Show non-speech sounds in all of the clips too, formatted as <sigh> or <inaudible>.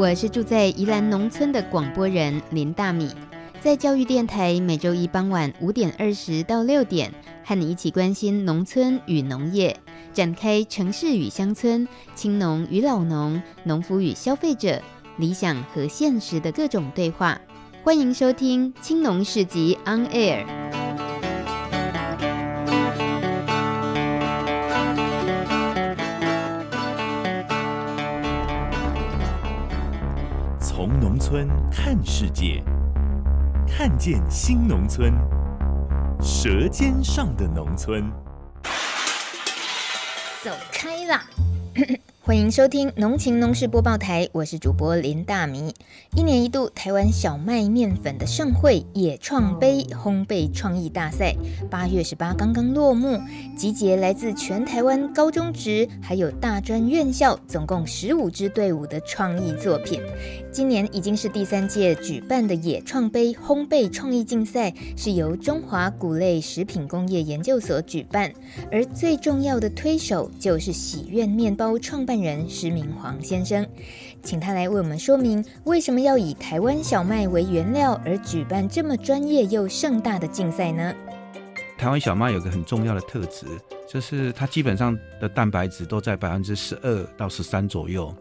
我是住在宜兰农村的广播人林大米，在教育电台每周一傍晚五点二十到六点，和你一起关心农村与农业，展开城市与乡村、青农与老农、农夫与消费者、理想和现实的各种对话。欢迎收听《青农市集 On Air》。村看世界，看见新农村，舌尖上的农村。走开啦！欢迎收听农情农事播报台，我是主播林大米。一年一度台湾小麦面粉的盛会——野创杯烘焙创意大赛，八月十八刚刚落幕，集结来自全台湾高中职还有大专院校，总共十五支队伍的创意作品。今年已经是第三届举办的野创杯烘焙创意竞赛，是由中华谷类食品工业研究所举办，而最重要的推手就是喜苑面包创办人施明煌先生，请他来为我们说明为什么要以台湾小麦为原料而举办这么专业又盛大的竞赛呢？台湾小麦有个很重要的特质，就是它基本上的蛋白质都在百分之十二到十三左右。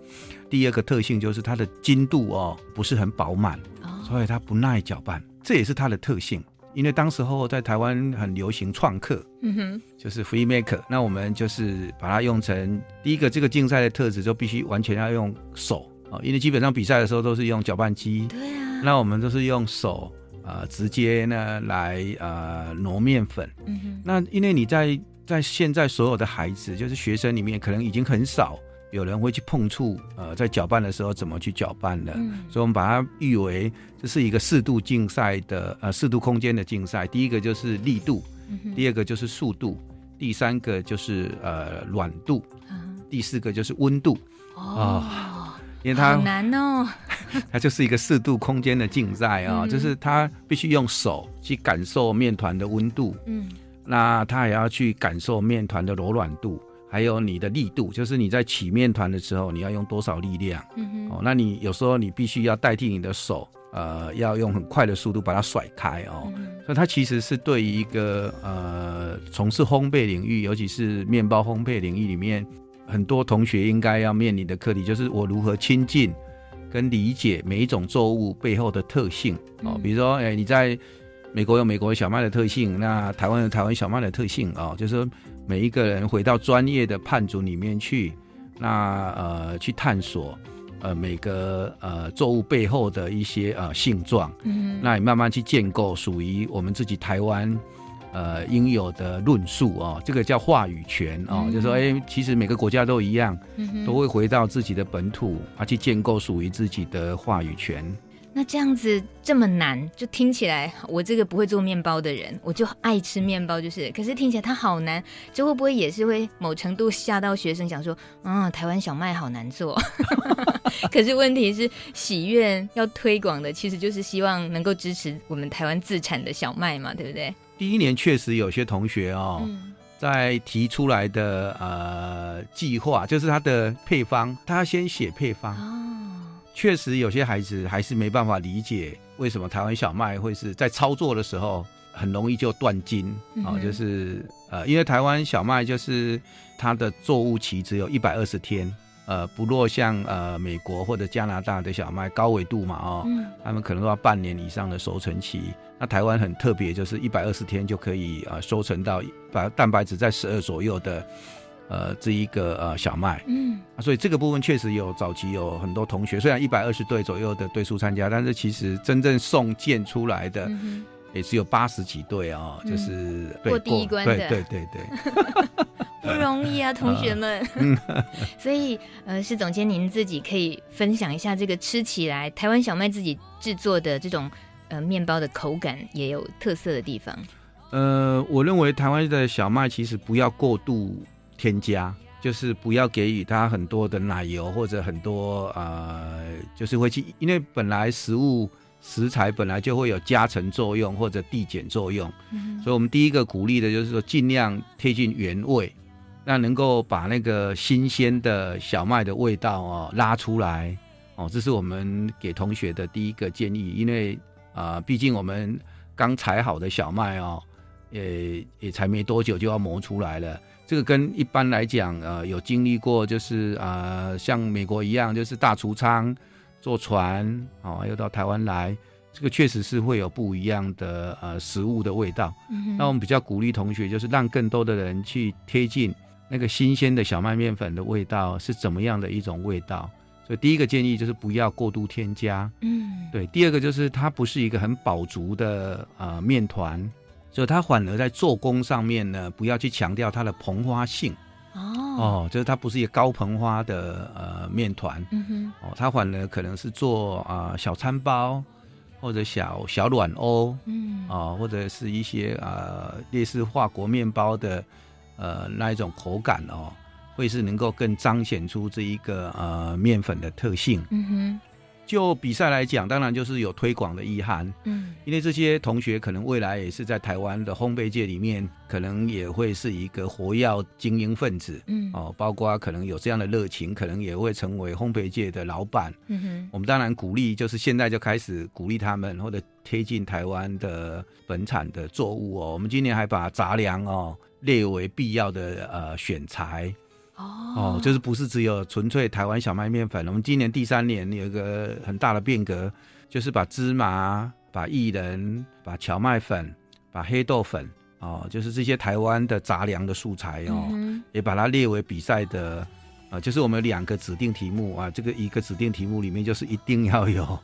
第二个特性就是它的筋度哦不是很饱满，所以它不耐搅拌，这也是它的特性。因为当时候在台湾很流行创客，嗯哼，就是 free maker。那我们就是把它用成第一个这个竞赛的特质，就必须完全要用手啊，因为基本上比赛的时候都是用搅拌机，对啊。那我们都是用手啊、呃，直接呢来呃磨面粉。嗯哼。那因为你在在现在所有的孩子，就是学生里面，可能已经很少。有人会去碰触，呃，在搅拌的时候怎么去搅拌的，嗯、所以我们把它誉为这是一个四度竞赛的，呃，四度空间的竞赛。第一个就是力度，嗯、第二个就是速度，第三个就是呃软度，嗯、第四个就是温度。哦，呃、因为它好难哦，<laughs> 它就是一个四度空间的竞赛啊，嗯、就是它必须用手去感受面团的温度，嗯，那它也要去感受面团的柔软度。还有你的力度，就是你在起面团的时候，你要用多少力量？嗯哼。哦，那你有时候你必须要代替你的手，呃，要用很快的速度把它甩开哦。嗯、所以它其实是对于一个呃从事烘焙领域，尤其是面包烘焙领域里面，很多同学应该要面临的课题，就是我如何亲近跟理解每一种作物背后的特性哦。比如说，哎，你在美国有美国小麦的特性，那台湾有台湾小麦的特性哦，就是说。每一个人回到专业的判组里面去，那呃去探索呃每个呃作物背后的一些呃性状，嗯，那你慢慢去建构属于我们自己台湾呃应有的论述哦，这个叫话语权哦，嗯、就是说哎、欸，其实每个国家都一样，嗯、都会回到自己的本土啊去建构属于自己的话语权。那这样子这么难，就听起来我这个不会做面包的人，我就爱吃面包，就是。可是听起来它好难，这会不会也是会某程度吓到学生，想说，嗯，台湾小麦好难做。<laughs> 可是问题是，喜悦要推广的其实就是希望能够支持我们台湾自产的小麦嘛，对不对？第一年确实有些同学哦，嗯、在提出来的呃计划，就是他的配方，他要先写配方。哦确实有些孩子还是没办法理解为什么台湾小麦会是在操作的时候很容易就断筋啊、就是呃，因为台湾小麦就是它的作物期只有一百二十天，呃，不若像呃美国或者加拿大的小麦高纬度嘛，哦，嗯、他们可能都要半年以上的收成期。那台湾很特别，就是一百二十天就可以啊、呃、收成到把蛋白质在十二左右的。呃，这一个呃小麦，嗯，所以这个部分确实有早期有很多同学，虽然一百二十队左右的队数参加，但是其实真正送件出来的，嗯、也只有八十几队啊、哦，嗯、就是对过第一关的，对对对对，<laughs> 不容易啊，同学们。<laughs> <laughs> 所以呃，施总监您自己可以分享一下这个吃起来台湾小麦自己制作的这种呃面包的口感也有特色的地方。呃，我认为台湾的小麦其实不要过度。添加就是不要给予它很多的奶油或者很多呃，就是会去，因为本来食物食材本来就会有加成作用或者递减作用，嗯、所以我们第一个鼓励的就是说尽量贴近原味，那能够把那个新鲜的小麦的味道哦拉出来。哦，这是我们给同学的第一个建议，因为啊、呃，毕竟我们刚采好的小麦哦，也也才没多久就要磨出来了。这个跟一般来讲，呃，有经历过就是啊、呃，像美国一样，就是大储仓、坐船哦，又到台湾来，这个确实是会有不一样的呃食物的味道。嗯、那我们比较鼓励同学，就是让更多的人去贴近那个新鲜的小麦面粉的味道是怎么样的一种味道。所以第一个建议就是不要过度添加，嗯，对。第二个就是它不是一个很饱足的呃面团，所以它反而在做工上面呢，不要去强调它的膨花性。哦哦，就是它不是一个高膨花的呃面团，嗯哼，哦，它反而可能是做啊、呃、小餐包或者小小软欧，嗯，哦，或者是一些呃类似法国面包的呃那一种口感哦。会是能够更彰显出这一个呃面粉的特性。嗯哼，就比赛来讲，当然就是有推广的意涵。嗯，因为这些同学可能未来也是在台湾的烘焙界里面，可能也会是一个活跃精英分子。嗯，哦，包括可能有这样的热情，可能也会成为烘焙界的老板。嗯哼，我们当然鼓励，就是现在就开始鼓励他们，或者贴近台湾的本产的作物哦。我们今年还把杂粮哦列为必要的呃选材。哦，就是不是只有纯粹台湾小麦面粉。我们今年第三年有一个很大的变革，就是把芝麻、把薏仁、把荞麦粉、把黑豆粉，哦，就是这些台湾的杂粮的素材哦，嗯、也把它列为比赛的，啊，就是我们两个指定题目啊，这个一个指定题目里面就是一定要有，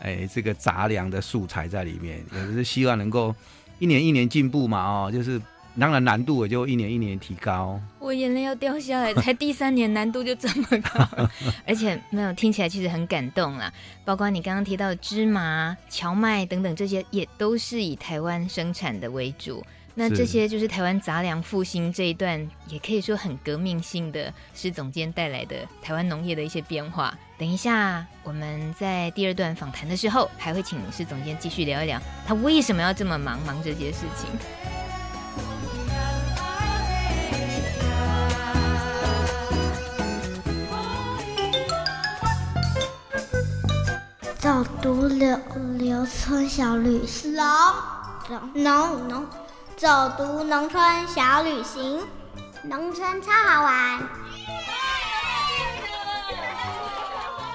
哎，这个杂粮的素材在里面，也就是希望能够一年一年进步嘛，哦，就是。当然难度也就一年一年提高，我眼泪要掉下来，才第三年难度就这么高，而且没有听起来其实很感动啦。包括你刚刚提到的芝麻、荞麦等等这些，也都是以台湾生产的为主。那这些就是台湾杂粮复兴这一段，也可以说很革命性的施总监带来的台湾农业的一些变化。等一下我们在第二段访谈的时候，还会请施总监继续聊一聊他为什么要这么忙忙这些事情。走读柳柳村小旅行，农农农，走读农村小旅行，农村超好玩。<laughs>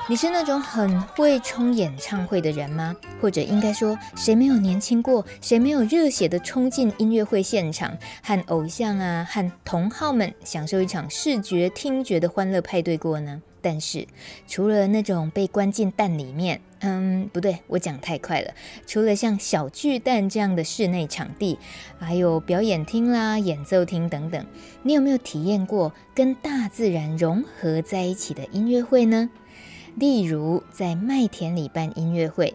你是那种很会冲演唱会的人吗？或者应该说，谁没有年轻过？谁没有热血的冲进音乐会现场，和偶像啊，和同好们享受一场视觉、听觉的欢乐派对过呢？但是，除了那种被关进蛋里面，嗯，不对，我讲太快了。除了像小巨蛋这样的室内场地，还有表演厅啦、演奏厅等等，你有没有体验过跟大自然融合在一起的音乐会呢？例如在麦田里办音乐会，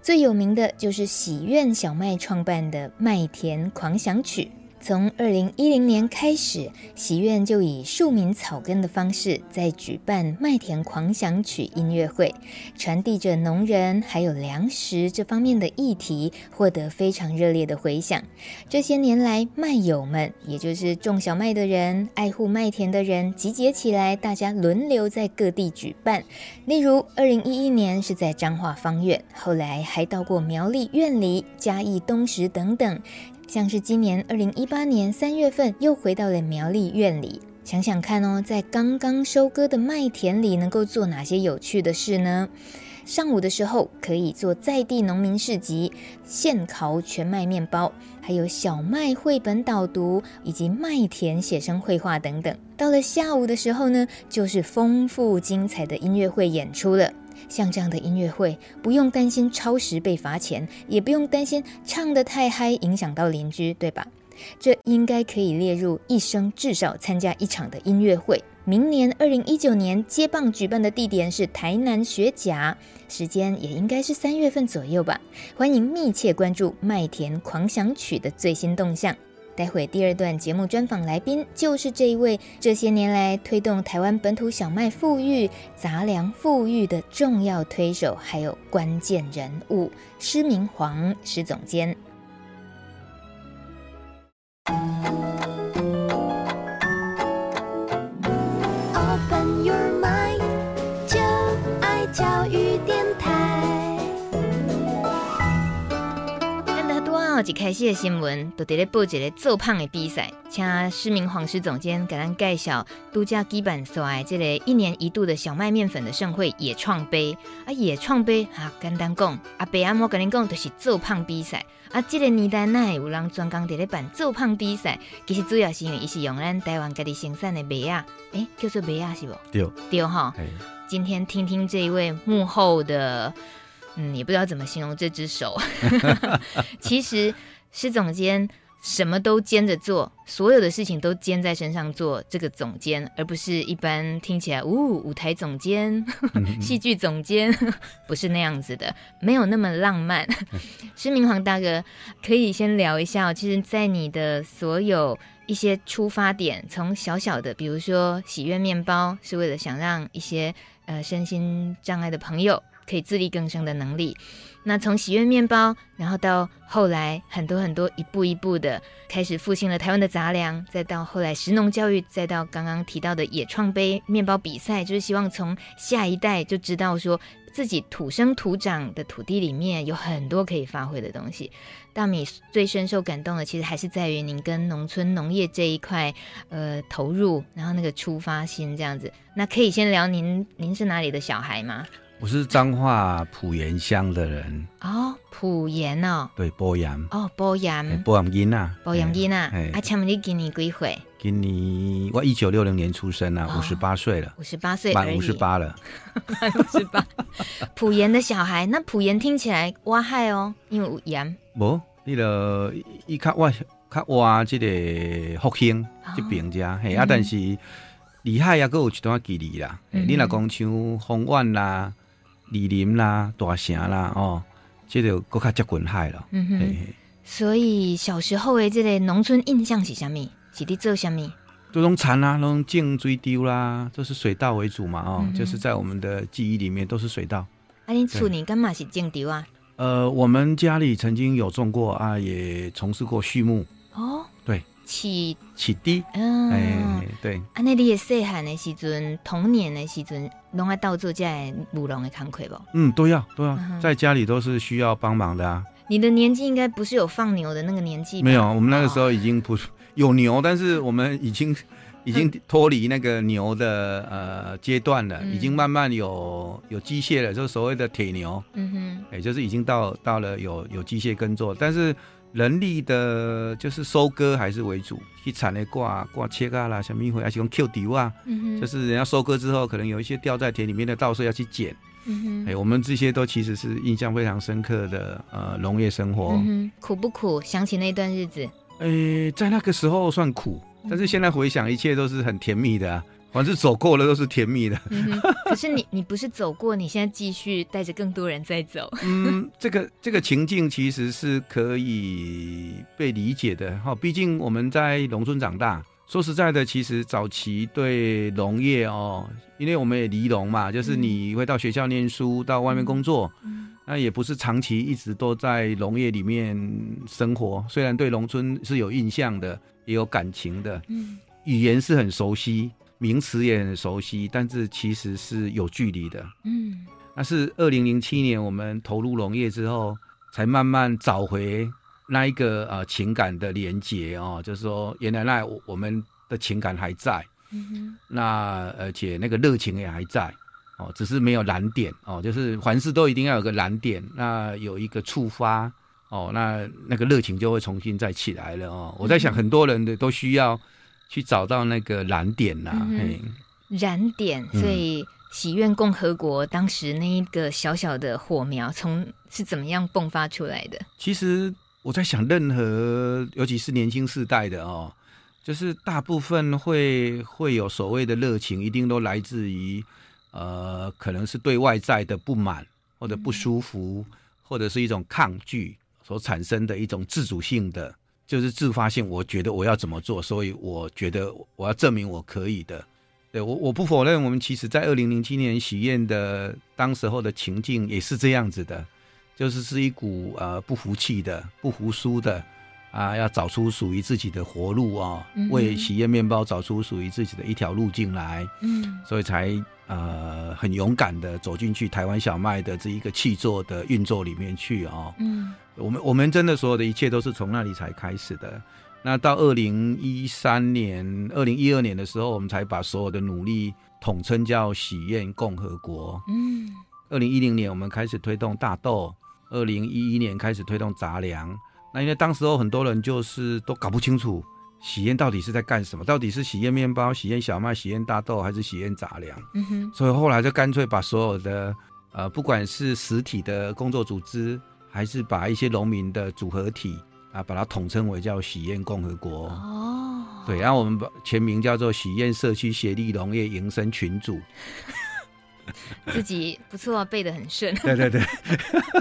最有名的就是喜苑小麦创办的《麦田狂想曲》。从二零一零年开始，喜苑就以庶民草根的方式在举办麦田狂想曲音乐会，传递着农人还有粮食这方面的议题，获得非常热烈的回响。这些年来，麦友们，也就是种小麦的人、爱护麦田的人，集结起来，大家轮流在各地举办。例如，二零一一年是在彰化方院，后来还到过苗栗苑里、嘉义东石等等。像是今年二零一八年三月份又回到了苗栗苑里，想想看哦，在刚刚收割的麦田里能够做哪些有趣的事呢？上午的时候可以做在地农民市集、现烤全麦面包，还有小麦绘本导读以及麦田写生绘画等等。到了下午的时候呢，就是丰富精彩的音乐会演出了。像这样的音乐会，不用担心超时被罚钱，也不用担心唱得太嗨影响到邻居，对吧？这应该可以列入一生至少参加一场的音乐会。明年二零一九年接棒举办的地点是台南学甲，时间也应该是三月份左右吧。欢迎密切关注《麦田狂想曲》的最新动向。待会第二段节目专访来宾就是这一位这些年来推动台湾本土小麦富裕、杂粮富裕的重要推手，还有关键人物施明煌施总监。一开始的新闻都伫咧报一个做胖的比赛，请市民黄施总监给咱介绍都加基本赛这个一年一度的小麦面粉的盛会野创杯啊，野创杯啊，简单讲，阿伯阿嬷跟你讲就是做胖比赛啊，这个年代哪有人专工在咧办做胖比赛？其实主要是因为伊是用咱台湾家己生产的麦啊，诶、欸，叫做麦啊是不？对对哈。今天听听这一位幕后的。嗯，也不知道怎么形容这只手。<laughs> 其实施总监什么都兼着做，所有的事情都兼在身上做。这个总监，而不是一般听起来，呜、哦，舞台总监、戏剧总监，<laughs> 不是那样子的，没有那么浪漫。<laughs> 施明航大哥，可以先聊一下。其实，在你的所有一些出发点，从小小的，比如说喜悦面包，是为了想让一些呃身心障碍的朋友。可以自力更生的能力。那从喜悦面包，然后到后来很多很多一步一步的开始复兴了台湾的杂粮，再到后来食农教育，再到刚刚提到的野创杯面包比赛，就是希望从下一代就知道说自己土生土长的土地里面有很多可以发挥的东西。大米最深受感动的，其实还是在于您跟农村农业这一块呃投入，然后那个出发心这样子。那可以先聊您，您是哪里的小孩吗？我是彰化埔盐乡的人。哦，埔盐哦，对，波盐哦，波盐，波盐囡啊，波盐囡啊，啊，请问你今年几岁？今年我一九六零年出生啊，五十八岁了，五十八岁，满五十八了，<laughs> 五十八。埔盐的小孩，那埔盐听起来哇嗨哦，因为有盐。无，你个伊较哇较哇，这个福兴这边家，嘿啊，但是厉害啊，佫有一段距离啦。你若讲像丰原啦。李林啦，大城啦，哦，这就更加接近海了。嗯哼，嘿嘿，所以小时候的这个农村印象是什么？是伫做什么？都种田啦，种种水稻啦，都是水稻为主嘛，哦，嗯、就是在我们的记忆里面都是水稻。啊，你厝里干嘛是种稻啊？呃，我们家里曾经有种过啊，也从事过畜牧。哦，对。起起低，嗯，哎，对。啊，那你也细汉的时阵，童年的时阵，拢爱到做这务农的工课不？嗯，都要都要，在家里都是需要帮忙的啊。你的年纪应该不是有放牛的那个年纪吧？没有，我们那个时候已经不有牛，但是我们已经 <laughs> 已经脱离那个牛的呃阶段了，已经慢慢有有机械了，就是所谓的铁牛。嗯哼，哎，就是已经到到了有有机械耕作，但是。人力的，就是收割还是为主，去产的挂挂切啊啦，什么会，还是用 Q 丢啊，嗯、就是人家收割之后，可能有一些掉在田里面的稻穗要去捡。嗯哼，哎，我们这些都其实是印象非常深刻的呃农业生活。嗯。苦不苦？想起那段日子。哎，在那个时候算苦，但是现在回想，一切都是很甜蜜的啊。反正走过了都是甜蜜的，嗯，可是你你不是走过，你现在继续带着更多人在走。<laughs> 嗯，这个这个情境其实是可以被理解的哈，毕竟我们在农村长大。说实在的，其实早期对农业哦，因为我们也离农嘛，就是你会到学校念书，到外面工作，嗯，那也不是长期一直都在农业里面生活。虽然对农村是有印象的，也有感情的，嗯，语言是很熟悉。名词也很熟悉，但是其实是有距离的。嗯，那是二零零七年我们投入农业之后，才慢慢找回那一个呃情感的连结哦，就是说原来那我们的情感还在，嗯哼，那而且那个热情也还在哦，只是没有燃点哦，就是凡事都一定要有个燃点，那有一个触发哦，那那个热情就会重新再起来了哦。我在想，很多人的都需要。去找到那个燃点呐、啊，嗯、燃点。所以喜愿共和国当时那一个小小的火苗，从是怎么样迸发出来的？其实我在想，任何尤其是年轻世代的哦，就是大部分会会有所谓的热情，一定都来自于呃，可能是对外在的不满或者不舒服，嗯、或者是一种抗拒所产生的一种自主性的。就是自发性，我觉得我要怎么做，所以我觉得我要证明我可以的。对，我我不否认，我们其实在二零零七年许愿的当时候的情境也是这样子的，就是是一股呃不服气的、不服输的啊，要找出属于自己的活路啊，嗯、为喜宴面包找出属于自己的一条路径来。嗯，所以才呃很勇敢的走进去台湾小麦的这一个气作的运作里面去啊。嗯，我们我们真的所有的一切都是从那里才开始的。那到二零一三年、二零一二年的时候，我们才把所有的努力统称叫喜宴共和国。嗯，二零一零年我们开始推动大豆，二零一一年开始推动杂粮。那因为当时候很多人就是都搞不清楚喜宴到底是在干什么，到底是喜宴面包、喜宴小麦、喜宴大豆，还是喜宴杂粮？嗯哼，所以后来就干脆把所有的呃，不管是实体的工作组织，还是把一些农民的组合体。啊，把它统称为叫喜宴共和国哦，对，然后我们把全名叫做喜宴社区协力农业营生群组，<laughs> 自己不错，背得很顺。对对对，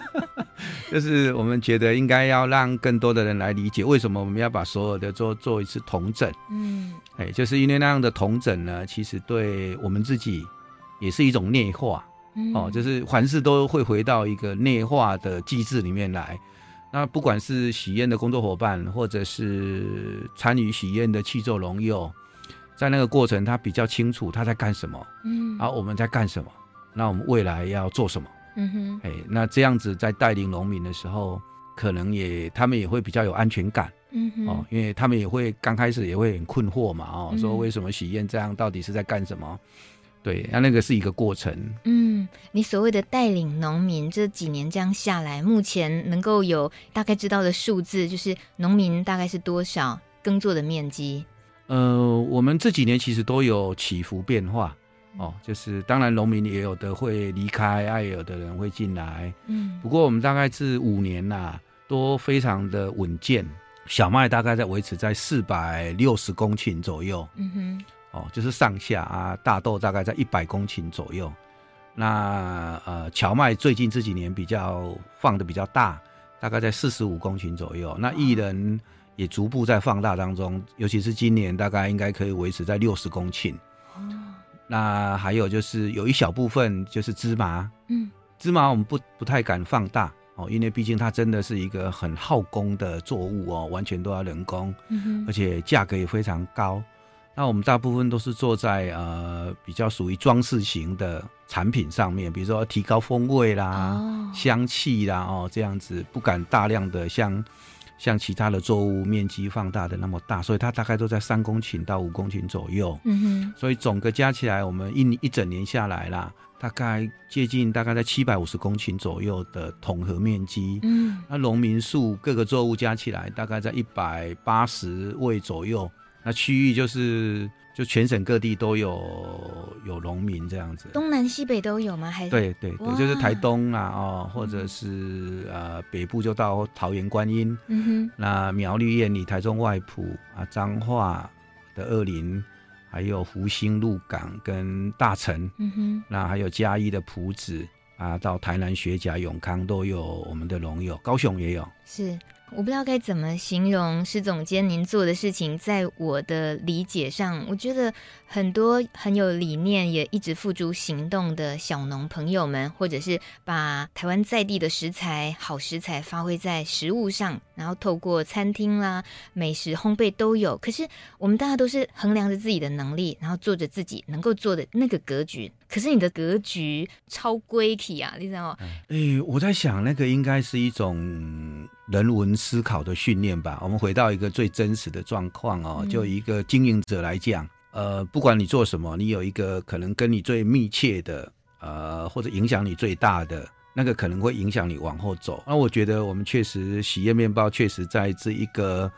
<laughs> 就是我们觉得应该要让更多的人来理解，为什么我们要把所有的做做一次统整。嗯，哎，就是因为那样的统整呢，其实对我们自己也是一种内化，嗯、哦，就是凡事都会回到一个内化的机制里面来。那不管是喜宴的工作伙伴，或者是参与喜宴的气作农友，在那个过程，他比较清楚他在干什么，嗯，然后我们在干什么，那我们未来要做什么，嗯哼，哎，那这样子在带领农民的时候，可能也他们也会比较有安全感，嗯哼，哦，因为他们也会刚开始也会很困惑嘛，哦，嗯、说为什么喜宴这样，到底是在干什么？对，那那个是一个过程。嗯，你所谓的带领农民这几年这样下来，目前能够有大概知道的数字，就是农民大概是多少耕作的面积？呃，我们这几年其实都有起伏变化哦，就是当然农民也有的会离开，也有的人会进来。嗯，不过我们大概是五年呐、啊，都非常的稳健。小麦大概在维持在四百六十公顷左右。嗯哼。哦，就是上下啊，大豆大概在一百公顷左右。那呃，荞麦最近这几年比较放的比较大，大概在四十五公顷左右。那薏仁也逐步在放大当中，尤其是今年大概应该可以维持在六十公顷。哦。那还有就是有一小部分就是芝麻，嗯，芝麻我们不不太敢放大哦，因为毕竟它真的是一个很耗工的作物哦，完全都要人工，嗯哼，而且价格也非常高。那我们大部分都是做在呃比较属于装饰型的产品上面，比如说提高风味啦、哦、香气啦哦这样子，不敢大量的像像其他的作物面积放大的那么大，所以它大概都在三公顷到五公顷左右。嗯哼，所以总个加起来，我们一一整年下来啦，大概接近大概在七百五十公顷左右的统合面积。嗯，那农民数各个作物加起来大概在一百八十位左右。那区域就是就全省各地都有有农民这样子，东南西北都有吗？还是对对对，就是台东啊哦，或者是呃北部就到桃园观音，嗯哼，那苗栗燕里、台中外埔啊、彰化的二林，还有福兴鹿港跟大城，嗯哼，那还有嘉义的埔子啊，到台南学甲永康都有我们的农友，高雄也有，是。我不知道该怎么形容施总监您做的事情，在我的理解上，我觉得很多很有理念，也一直付诸行动的小农朋友们，或者是把台湾在地的食材、好食材发挥在食物上，然后透过餐厅啦、美食烘焙都有。可是我们大家都是衡量着自己的能力，然后做着自己能够做的那个格局。可是你的格局超规体啊，你知道吗？哎、欸，我在想，那个应该是一种人文思考的训练吧。我们回到一个最真实的状况哦，就一个经营者来讲，呃，不管你做什么，你有一个可能跟你最密切的，呃，或者影响你最大的那个，可能会影响你往后走。那我觉得我们确实喜宴面包确实在这一个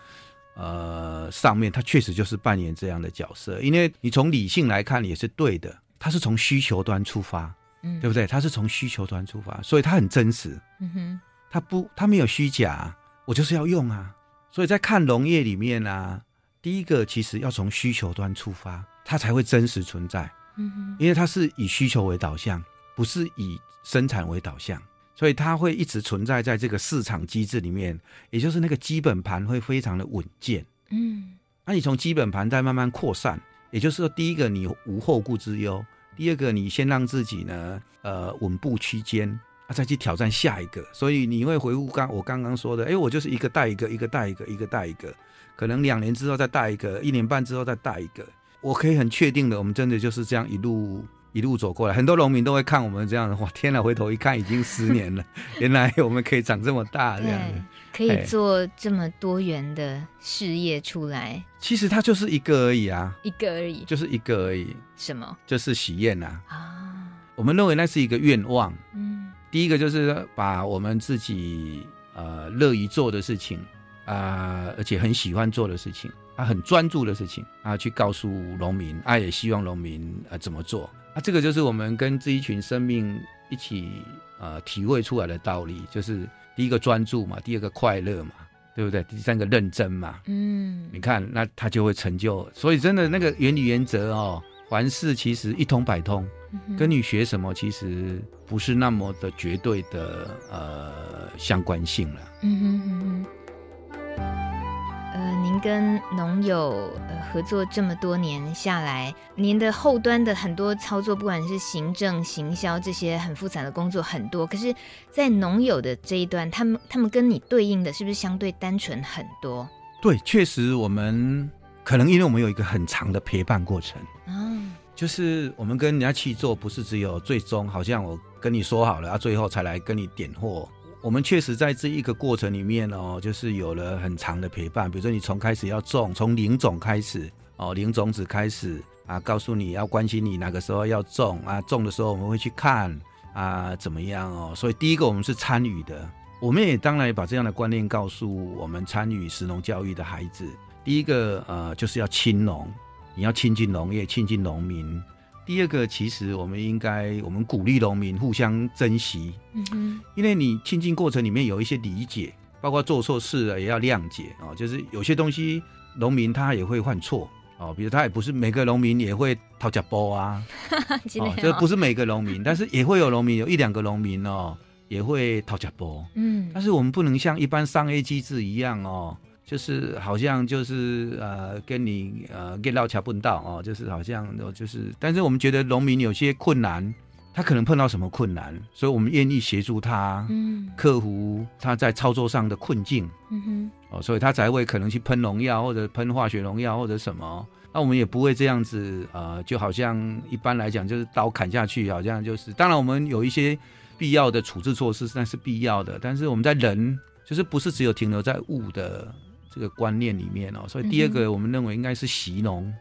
呃上面，它确实就是扮演这样的角色。因为你从理性来看也是对的。它是从需求端出发，嗯，对不对？它是从需求端出发，所以它很真实。嗯哼，它不，它没有虚假，我就是要用啊。所以在看农业里面啊，第一个其实要从需求端出发，它才会真实存在。嗯哼，因为它是以需求为导向，不是以生产为导向，所以它会一直存在在这个市场机制里面，也就是那个基本盘会非常的稳健。嗯，那你从基本盘再慢慢扩散，也就是说，第一个你无后顾之忧。第二个，你先让自己呢，呃，稳步区间再去挑战下一个。所以你会回顾刚我刚刚说的，哎，我就是一个带一个，一个带一个，一个带一个，可能两年之后再带一个，一年半之后再带一个。我可以很确定的，我们真的就是这样一路一路走过来。很多农民都会看我们这样的，哇，天哪！回头一看，已经十年了，原来我们可以长这么大，这样子可以做这么多元的事业出来。其实它就是一个而已啊，一个而已，就是一个而已。什么？就是喜宴呐。啊，我们认为那是一个愿望。嗯，第一个就是把我们自己呃乐于做的事情啊、呃，而且很喜欢做的事情。啊很专注的事情啊，去告诉农民，他、啊、也希望农民呃怎么做啊？这个就是我们跟这一群生命一起呃体会出来的道理，就是第一个专注嘛，第二个快乐嘛，对不对？第三个认真嘛，嗯，你看那他就会成就。所以真的那个原理原则哦，凡事其实一通百通，嗯、跟你学什么其实不是那么的绝对的呃相关性了。嗯哼嗯哼。您跟农友呃合作这么多年下来，您的后端的很多操作，不管是行政、行销这些很复杂的工作很多，可是，在农友的这一端，他们他们跟你对应的是不是相对单纯很多？对，确实，我们可能因为我们有一个很长的陪伴过程啊，就是我们跟人家去做，不是只有最终好像我跟你说好了，啊，最后才来跟你点货。我们确实在这一个过程里面哦，就是有了很长的陪伴。比如说，你从开始要种，从零种开始哦，零种子开始啊，告诉你要关心你哪个时候要种啊，种的时候我们会去看啊，怎么样哦。所以第一个我们是参与的，我们也当然把这样的观念告诉我们参与石农教育的孩子。第一个呃，就是要亲农，你要亲近农业，亲近农民。第二个，其实我们应该，我们鼓励农民互相珍惜，嗯哼，因为你亲近过程里面有一些理解，包括做错事了也要谅解啊，就是有些东西农民他也会犯错哦，比如他也不是每个农民也会掏假包啊，<laughs> 哦，这不是每个农民，但是也会有农民，有一两个农民哦也会掏假包，嗯，但是我们不能像一般商业机制一样哦。就是好像就是呃跟你呃给老桥碰到哦，就是好像就是，但是我们觉得农民有些困难，他可能碰到什么困难，所以我们愿意协助他，嗯，克服他在操作上的困境，嗯哼，哦，所以他才会可能去喷农药或者喷化学农药或者什么，那我们也不会这样子呃，就好像一般来讲就是刀砍下去，好像就是，当然我们有一些必要的处置措施，那是必要的，但是我们在人就是不是只有停留在物的。这个观念里面哦，所以第二个我们认为应该是习农，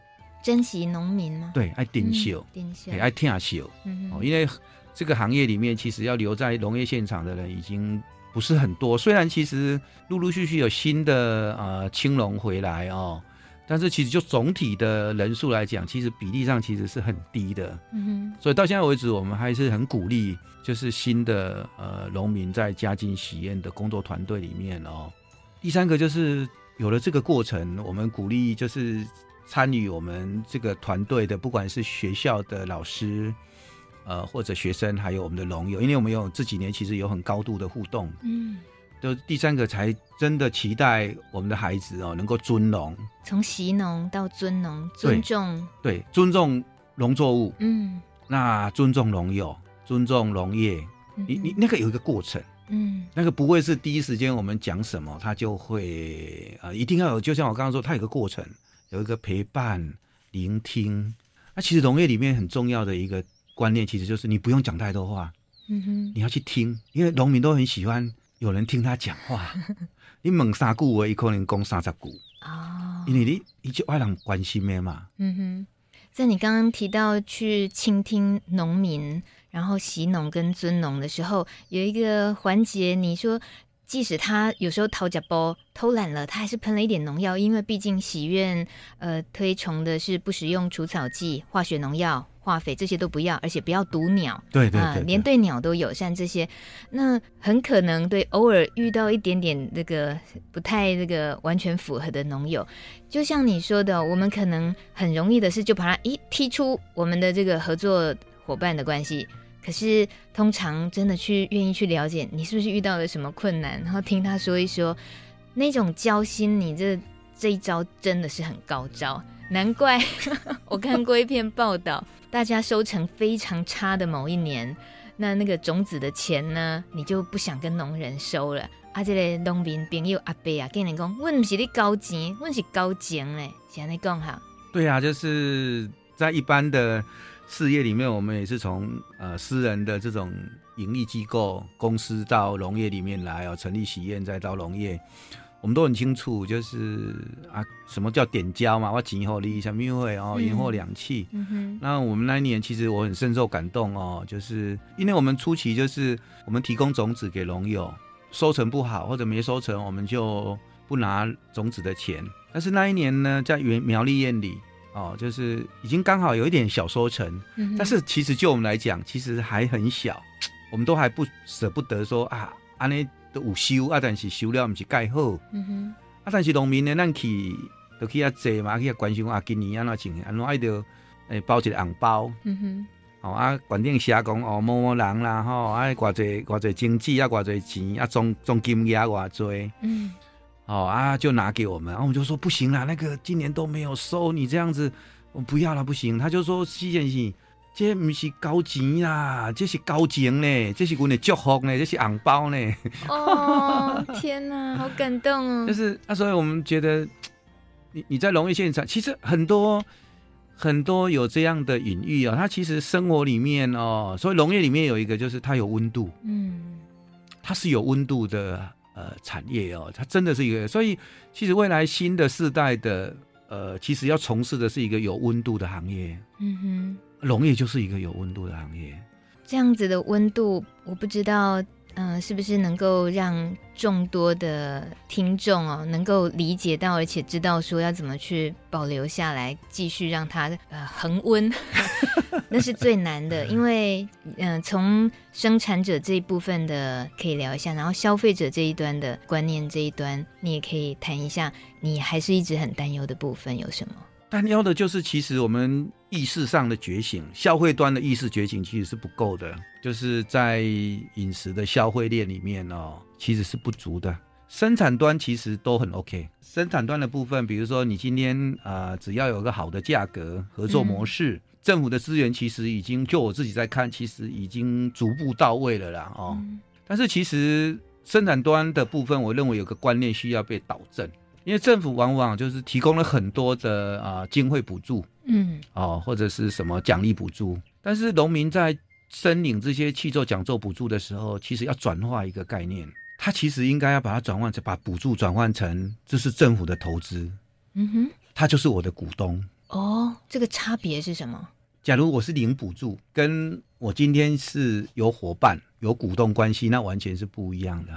珍惜农民吗？对，爱丁秀，丁秀，爱听秀。哦，因为这个行业里面其实要留在农业现场的人已经不是很多，虽然其实陆陆续续有新的呃青农回来哦，但是其实就总体的人数来讲，其实比例上其实是很低的。嗯哼，所以到现在为止，我们还是很鼓励，就是新的呃农民在家经喜宴的工作团队里面哦。第三个就是。有了这个过程，我们鼓励就是参与我们这个团队的，不管是学校的老师，呃，或者学生，还有我们的农友，因为我们有这几年其实有很高度的互动，嗯，就第三个才真的期待我们的孩子哦能够尊农，从习农到尊农，尊重对，对尊重农作物，嗯，那尊重农友，尊重农业，嗯、你你那个有一个过程。嗯，那个不会是第一时间我们讲什么，他就会呃，一定要有。就像我刚刚说，他有个过程，有一个陪伴、聆听。那其实农业里面很重要的一个观念，其实就是你不用讲太多话，嗯哼，你要去听，因为农民都很喜欢有人听他讲话。你问三句我，一可能讲三十句哦，因为你你就爱人关心的嘛。嗯哼，在你刚刚提到去倾听农民。然后习农跟尊农的时候，有一个环节，你说即使他有时候掏假包偷懒了，他还是喷了一点农药，因为毕竟喜苑呃推崇的是不使用除草剂、化学农药、化肥这些都不要，而且不要毒鸟，对对对，呃，连对鸟都友善这些，那很可能对偶尔遇到一点点那个不太那个完全符合的农友，就像你说的，我们可能很容易的是就把它一踢出我们的这个合作伙伴的关系。可是，通常真的去愿意去了解你是不是遇到了什么困难，然后听他说一说，那种交心，你这这一招真的是很高招。难怪 <laughs> 我看过一篇报道，大家收成非常差的某一年，那那个种子的钱呢，你就不想跟农人收了。啊，这个农民朋友阿伯啊，跟你讲，我不是你交钱，我是交情嘞，现在讲哈。对啊，就是在一般的事业里面，我们也是从呃私人的这种盈利机构公司到农业里面来哦，成立喜宴再到农业。我们都很清楚，就是啊，什么叫点交嘛？我今后利益什么会哦，银后两訖。嗯哼。那我们那一年其实我很深受感动哦，就是因为我们初期就是我们提供种子给农友，收成不好或者没收成，我们就不拿种子的钱。但是那一年呢，在原苗栗宴里哦，就是已经刚好有一点小收成。嗯。但是其实就我们来讲，其实还很小，我们都还不舍不得说啊，安尼。都有修啊，但是修了不是盖好。嗯哼。啊，但是农民呢，咱去都去遐坐嘛，去遐关心啊，今年安怎情，安怎爱着诶包一个红包。嗯哼。哦啊，关键写讲哦，某某人啦，吼，啊，偌济偌济经济啊，偌济钱啊，总总金额偌济。嗯。哦啊，就拿给我们，然后我们就说不行啦，那个今年都没有收，你这样子我不要了，不行。他就说谢谢你。这不是高钱啦，这是高情呢，这是我的祝福呢，这是红包呢。哦，天哪，好感动哦！<laughs> 就是啊，所以我们觉得，你你在农业现场，其实很多很多有这样的隐喻啊、哦。它其实生活里面哦，所以农业里面有一个，就是它有温度。嗯，它是有温度的呃产业哦，它真的是一个。所以其实未来新的世代的呃，其实要从事的是一个有温度的行业。嗯哼。农业就是一个有温度的行业，这样子的温度，我不知道，嗯、是不是能够让众多的听众哦，能够理解到，而且知道说要怎么去保留下来，继续让它呃恒温，<laughs> 那是最难的，因为嗯、从生产者这一部分的可以聊一下，然后消费者这一端的观念这一端，你也可以谈一下，你还是一直很担忧的部分有什么？担忧的就是，其实我们意识上的觉醒，消费端的意识觉醒其实是不够的，就是在饮食的消费链里面哦，其实是不足的。生产端其实都很 OK，生产端的部分，比如说你今天啊、呃，只要有个好的价格、合作模式，嗯、政府的资源其实已经，就我自己在看，其实已经逐步到位了啦哦。嗯、但是其实生产端的部分，我认为有个观念需要被导正。因为政府往往就是提供了很多的啊经费补助，嗯，哦或者是什么奖励补助，但是农民在申领这些气作奖作补助的时候，其实要转化一个概念，他其实应该要把它转换成把补助转换成这是政府的投资，嗯哼，他就是我的股东。哦，这个差别是什么？假如我是零补助，跟我今天是有伙伴有股东关系，那完全是不一样的。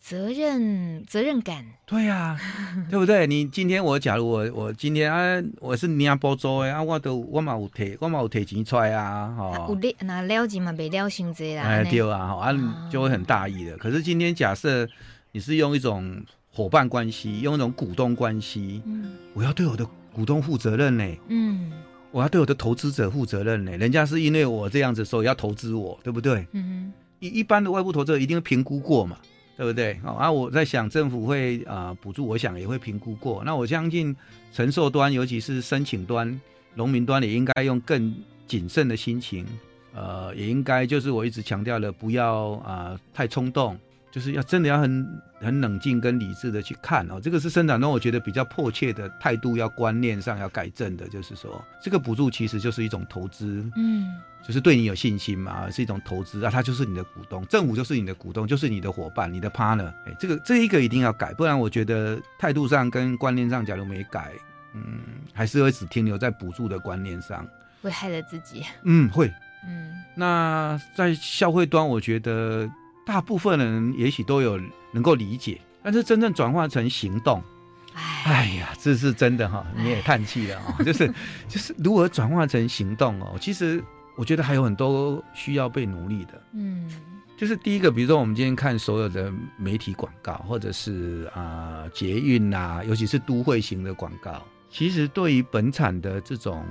责任责任感，对呀、啊，<laughs> 对不对？你今天我假如我我今天啊，我是领补助的啊，我都我嘛有提，我嘛有提钱出来啊，哈。有的那了钱嘛，没了心这啦。哎，对啊，哈啊，就会很大意的。可是今天假设你是用一种伙伴关系，用一种股东关系，嗯，我要对我的股东负责任呢，嗯，我要对我的投资者负责任呢。人家是因为我这样子，所以要投资我，对不对？嗯哼，一一般的外部投资者一定会评估过嘛。对不对？好啊，我在想政府会啊、补助，我想也会评估过。那我相信承受端，尤其是申请端、农民端，也应该用更谨慎的心情，呃，也应该就是我一直强调的，不要啊、呃、太冲动。就是要真的要很很冷静跟理智的去看哦，这个是生长中我觉得比较迫切的态度，要观念上要改正的，就是说这个补助其实就是一种投资，嗯，就是对你有信心嘛，是一种投资啊，他就是你的股东，政府就是你的股东，就是你的伙伴，你的 partner，哎，这个这一个一定要改，不然我觉得态度上跟观念上假如没改，嗯，还是会只停留在补助的观念上，会害了自己，嗯，会，嗯，那在消费端，我觉得。大部分人也许都有能够理解，但是真正转化成行动，哎。呀，这是真的哈，你也叹气了啊，<laughs> 就是就是如何转化成行动哦，其实我觉得还有很多需要被努力的，嗯，就是第一个，比如说我们今天看所有的媒体广告，或者是啊、呃、捷运呐，尤其是都会型的广告，其实对于本产的这种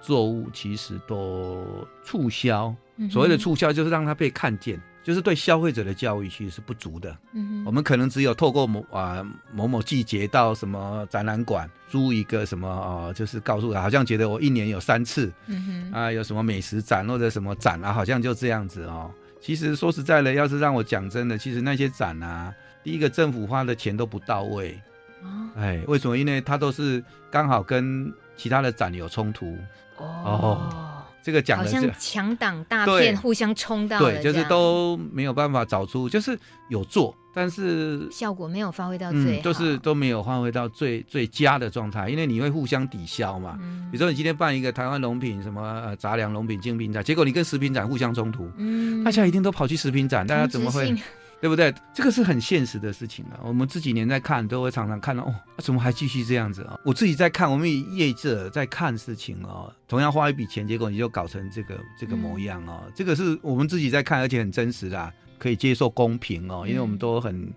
作物，其实都促销，所谓的促销就是让它被看见。就是对消费者的教育其实是不足的。嗯，我们可能只有透过某啊某某季节到什么展览馆租一个什么哦，就是告诉他，好像觉得我一年有三次，嗯哼，啊有什么美食展或者什么展啊，好像就这样子哦。其实说实在的，要是让我讲真的，其实那些展啊，第一个政府花的钱都不到位。哦，哎，为什么？因为它都是刚好跟其他的展有冲突。哦，这个讲的好像强挡大片，互相冲到对，就是都没有办法找出，就是有做，但是效果没有发挥到最好，嗯，就是都没有发挥到最最佳的状态，因为你会互相抵消嘛。嗯，比如说你今天办一个台湾农品什么呃杂粮农品精品展，结果你跟食品展互相冲突，嗯，大家一定都跑去食品展，大家怎么会？对不对？这个是很现实的事情啊。我们这几年在看，都会常常看到哦，怎么还继续这样子啊？我自己在看，我们业者在看事情哦，同样花一笔钱，结果你就搞成这个这个模样哦。嗯、这个是我们自己在看，而且很真实啦，可以接受公平哦，因为我们都很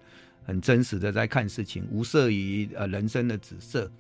很真实的在看事情，无涉于呃人生的紫色。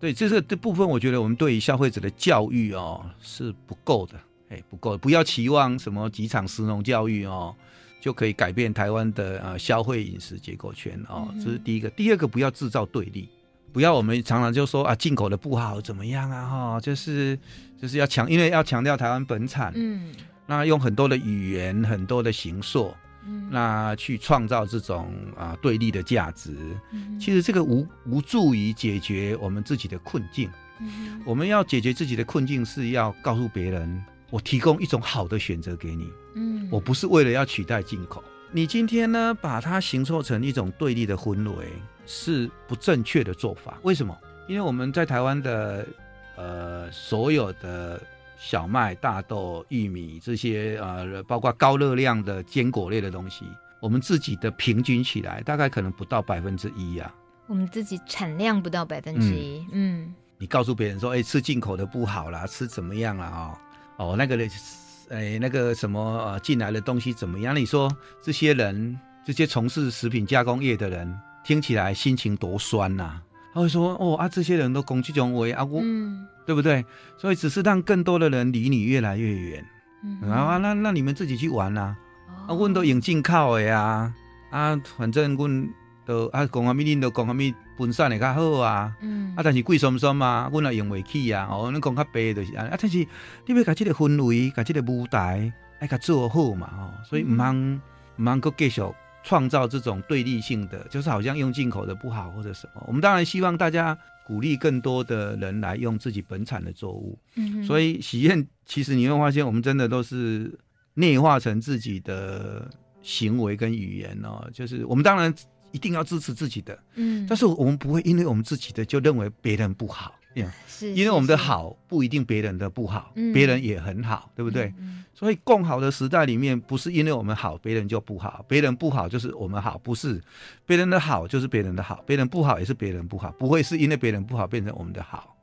对，这是这部分，我觉得我们对于消费者的教育哦是不够的，哎，不够，不要期望什么几场食农教育哦。就可以改变台湾的呃消费饮食结构圈哦，这是第一个。第二个，不要制造对立，不要我们常常就说啊进口的不好怎么样啊哈，就是就是要强，因为要强调台湾本产，嗯，那用很多的语言、很多的形塑，嗯，那去创造这种啊对立的价值，嗯，其实这个无无助于解决我们自己的困境。嗯，我们要解决自己的困境，是要告诉别人。我提供一种好的选择给你，嗯，我不是为了要取代进口。你今天呢，把它形塑成一种对立的氛围，是不正确的做法。为什么？因为我们在台湾的呃所有的小麦、大豆、玉米这些呃，包括高热量的坚果类的东西，我们自己的平均起来大概可能不到百分之一呀。我们自己产量不到百分之一，嗯。嗯，你告诉别人说，哎，吃进口的不好啦，吃怎么样啦？哦。哦，那个嘞，哎，那个什么呃，进来的东西怎么样？你说这些人，这些从事食品加工业的人，听起来心情多酸呐、啊！他会说，哦啊，这些人都攻击种为啊，我，嗯、对不对？所以只是让更多的人离你越来越远。嗯、哼啊，那那你们自己去玩啦、啊！哦、啊，我都引进靠的呀，啊，反正我都啊，讲啊咪恁都讲啊咪分散的较好啊，嗯、啊，但是贵松松啊，阮也用不起啊，哦，恁讲较白就是啊，但是你要把这个氛围、把这个舞台爱甲做好嘛，哦，所以唔通唔通阁继续创造这种对立性的，就是好像用进口的不好或者什么。我们当然希望大家鼓励更多的人来用自己本产的作物，嗯哼，所以喜宴其实你会发现，我们真的都是内化成自己的行为跟语言哦，就是我们当然。一定要支持自己的，嗯，但是我们不会因为我们自己的就认为别人不好，是，因为我们的好不一定别人的不好，别人也很好，对不对？所以共好的时代里面，不是因为我们好，别人就不好；别人不好就是我们好，不是。别人的好就是别人的好，别人不好也是别人不好，不会是因为别人不好变成我们的好。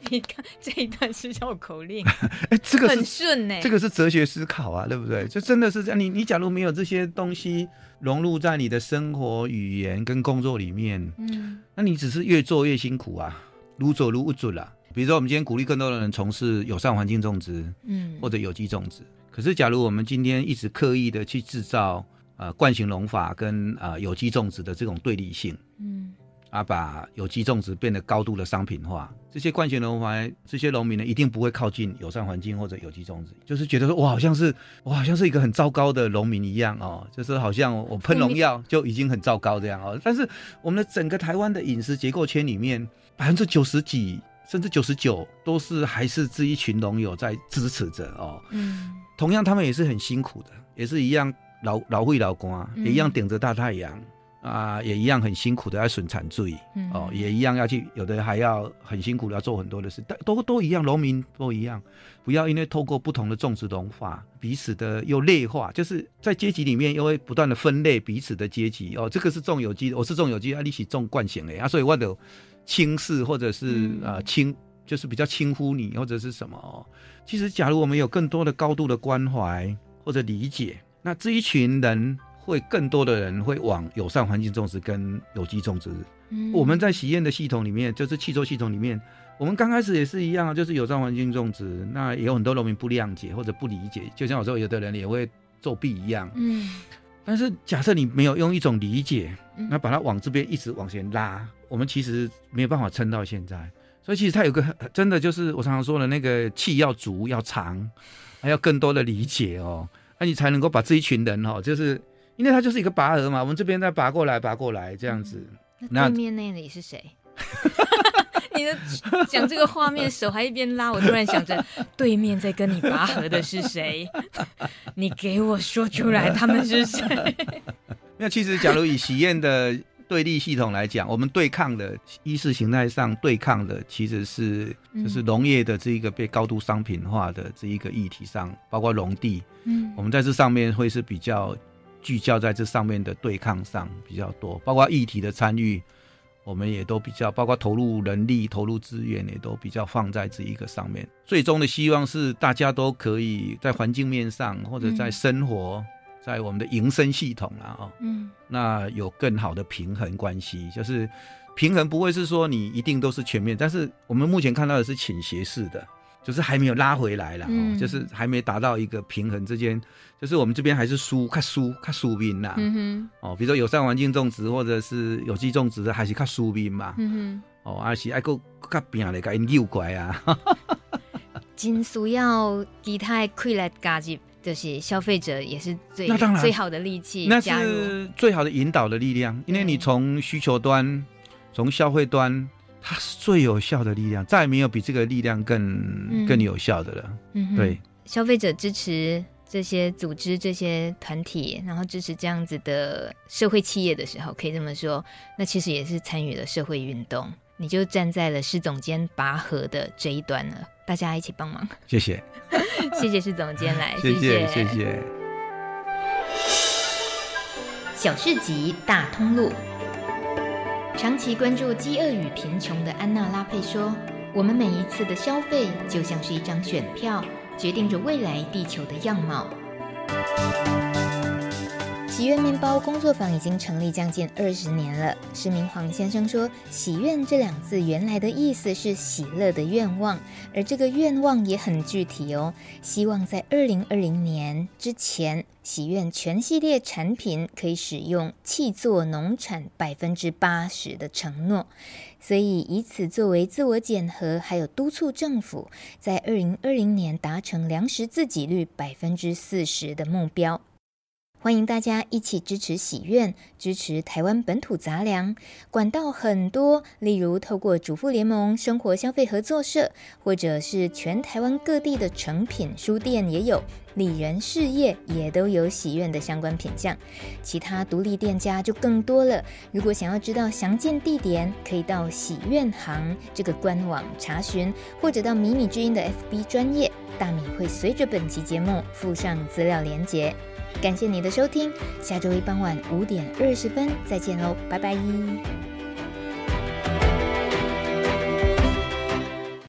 <laughs> 你看这一段是绕口令，<laughs> 哎，这个很顺呢，这个是哲学思考啊，对不对？就真的是这样。你你假如没有这些东西融入在你的生活、语言跟工作里面，嗯，那你只是越做越辛苦啊，如走如不准啦。比如说，我们今天鼓励更多的人从事友善环境种植，嗯，或者有机种植。可是，假如我们今天一直刻意的去制造呃惯性农法跟呃有机种植的这种对立性，嗯。啊，把有机种植变得高度的商品化，这些惯性农怀，这些农民呢，一定不会靠近友善环境或者有机种植，就是觉得说，我好像是，我好像是一个很糟糕的农民一样哦，就是好像我喷农药就已经很糟糕这样哦。但是我们的整个台湾的饮食结构圈里面，百分之九十几甚至九十九都是还是这一群农友在支持着哦。嗯，同样他们也是很辛苦的，也是一样老老会老公啊，也一样顶着大太阳。啊，也一样很辛苦的要损产罪，嗯、哦，也一样要去，有的还要很辛苦的要做很多的事，但都都一样，农民都一样，不要因为透过不同的种植农法，彼此的又类化，就是在阶级里面又会不断的分类彼此的阶级，哦，这个是种有机的，我是种有机，啊，你是种惯性的啊，所以我的轻视或者是啊轻，就是比较轻忽你或者是什么，哦，其实假如我们有更多的高度的关怀或者理解，那这一群人。会更多的人会往友善环境种植跟有机种植。嗯，我们在喜宴的系统里面，就是汽车系统里面，我们刚开始也是一样，就是友善环境种植。那也有很多农民不谅解或者不理解，就像有时候有的人也会作弊一样。嗯。但是假设你没有用一种理解，那把它往这边一直往前拉，我们其实没有办法撑到现在。所以其实它有个真的就是我常常说的那个气要足要长，还要更多的理解哦，那你才能够把这一群人哦，就是因为它就是一个拔河嘛，我们这边再拔过来拔过来这样子。那对面那里是谁？<laughs> 你的讲这个画面，手还一边拉，我突然想着，对面在跟你拔河的是谁？<laughs> 你给我说出来，他们是谁？<laughs> 那其实，假如以喜宴的对立系统来讲，我们对抗的意识形态上对抗的，其实是就是农业的这一个被高度商品化的这一个议题上，包括农地，嗯，我们在这上面会是比较聚焦在这上面的对抗上比较多，包括议题的参与。我们也都比较，包括投入人力、投入资源，也都比较放在这一个上面。最终的希望是大家都可以在环境面上，或者在生活，嗯、在我们的营生系统啊，哦，嗯，那有更好的平衡关系。就是平衡不会是说你一定都是全面，但是我们目前看到的是倾斜式的。就是还没有拉回来了，嗯，就是还没达到一个平衡之间，就是我们这边还是输，看输，看输兵啦，嗯哼，哦，比如说友善环境种植或者是有机种植的，还是看输兵嘛，嗯哼，哦，还是爱够较拼的，给诱拐啊，<laughs> 真需要其他快来加入，就是消费者也是最最好的利器，那是最好的引导的力量，因为你从需求端，从消费端。它是最有效的力量，再也没有比这个力量更、嗯、更有效的了。嗯，对，消费者支持这些组织、这些团体，然后支持这样子的社会企业的时候，可以这么说，那其实也是参与了社会运动。你就站在了施总监拔河的这一端了，大家一起帮忙。<laughs> 谢谢，谢谢施总监来，<laughs> 谢谢谢谢。小市集大通路。长期关注饥饿与贫穷的安娜拉佩说：“我们每一次的消费就像是一张选票，决定着未来地球的样貌。”喜悦面包工作坊已经成立将近二十年了。市民黄先生说：“喜苑这两字原来的意思是喜乐的愿望，而这个愿望也很具体哦，希望在二零二零年之前，喜苑全系列产品可以使用气作农产百分之八十的承诺，所以以此作为自我检核，还有督促政府在二零二零年达成粮食自给率百分之四十的目标。”欢迎大家一起支持喜苑，支持台湾本土杂粮。管道很多，例如透过主妇联盟、生活消费合作社，或者是全台湾各地的诚品书店也有，里仁事业也都有喜苑的相关品项。其他独立店家就更多了。如果想要知道详尽地点，可以到喜苑行这个官网查询，或者到米米之音的 FB 专业，大米会随着本期节目附上资料连结。感谢你的收听，下周一傍晚五点二十分再见喽，拜拜。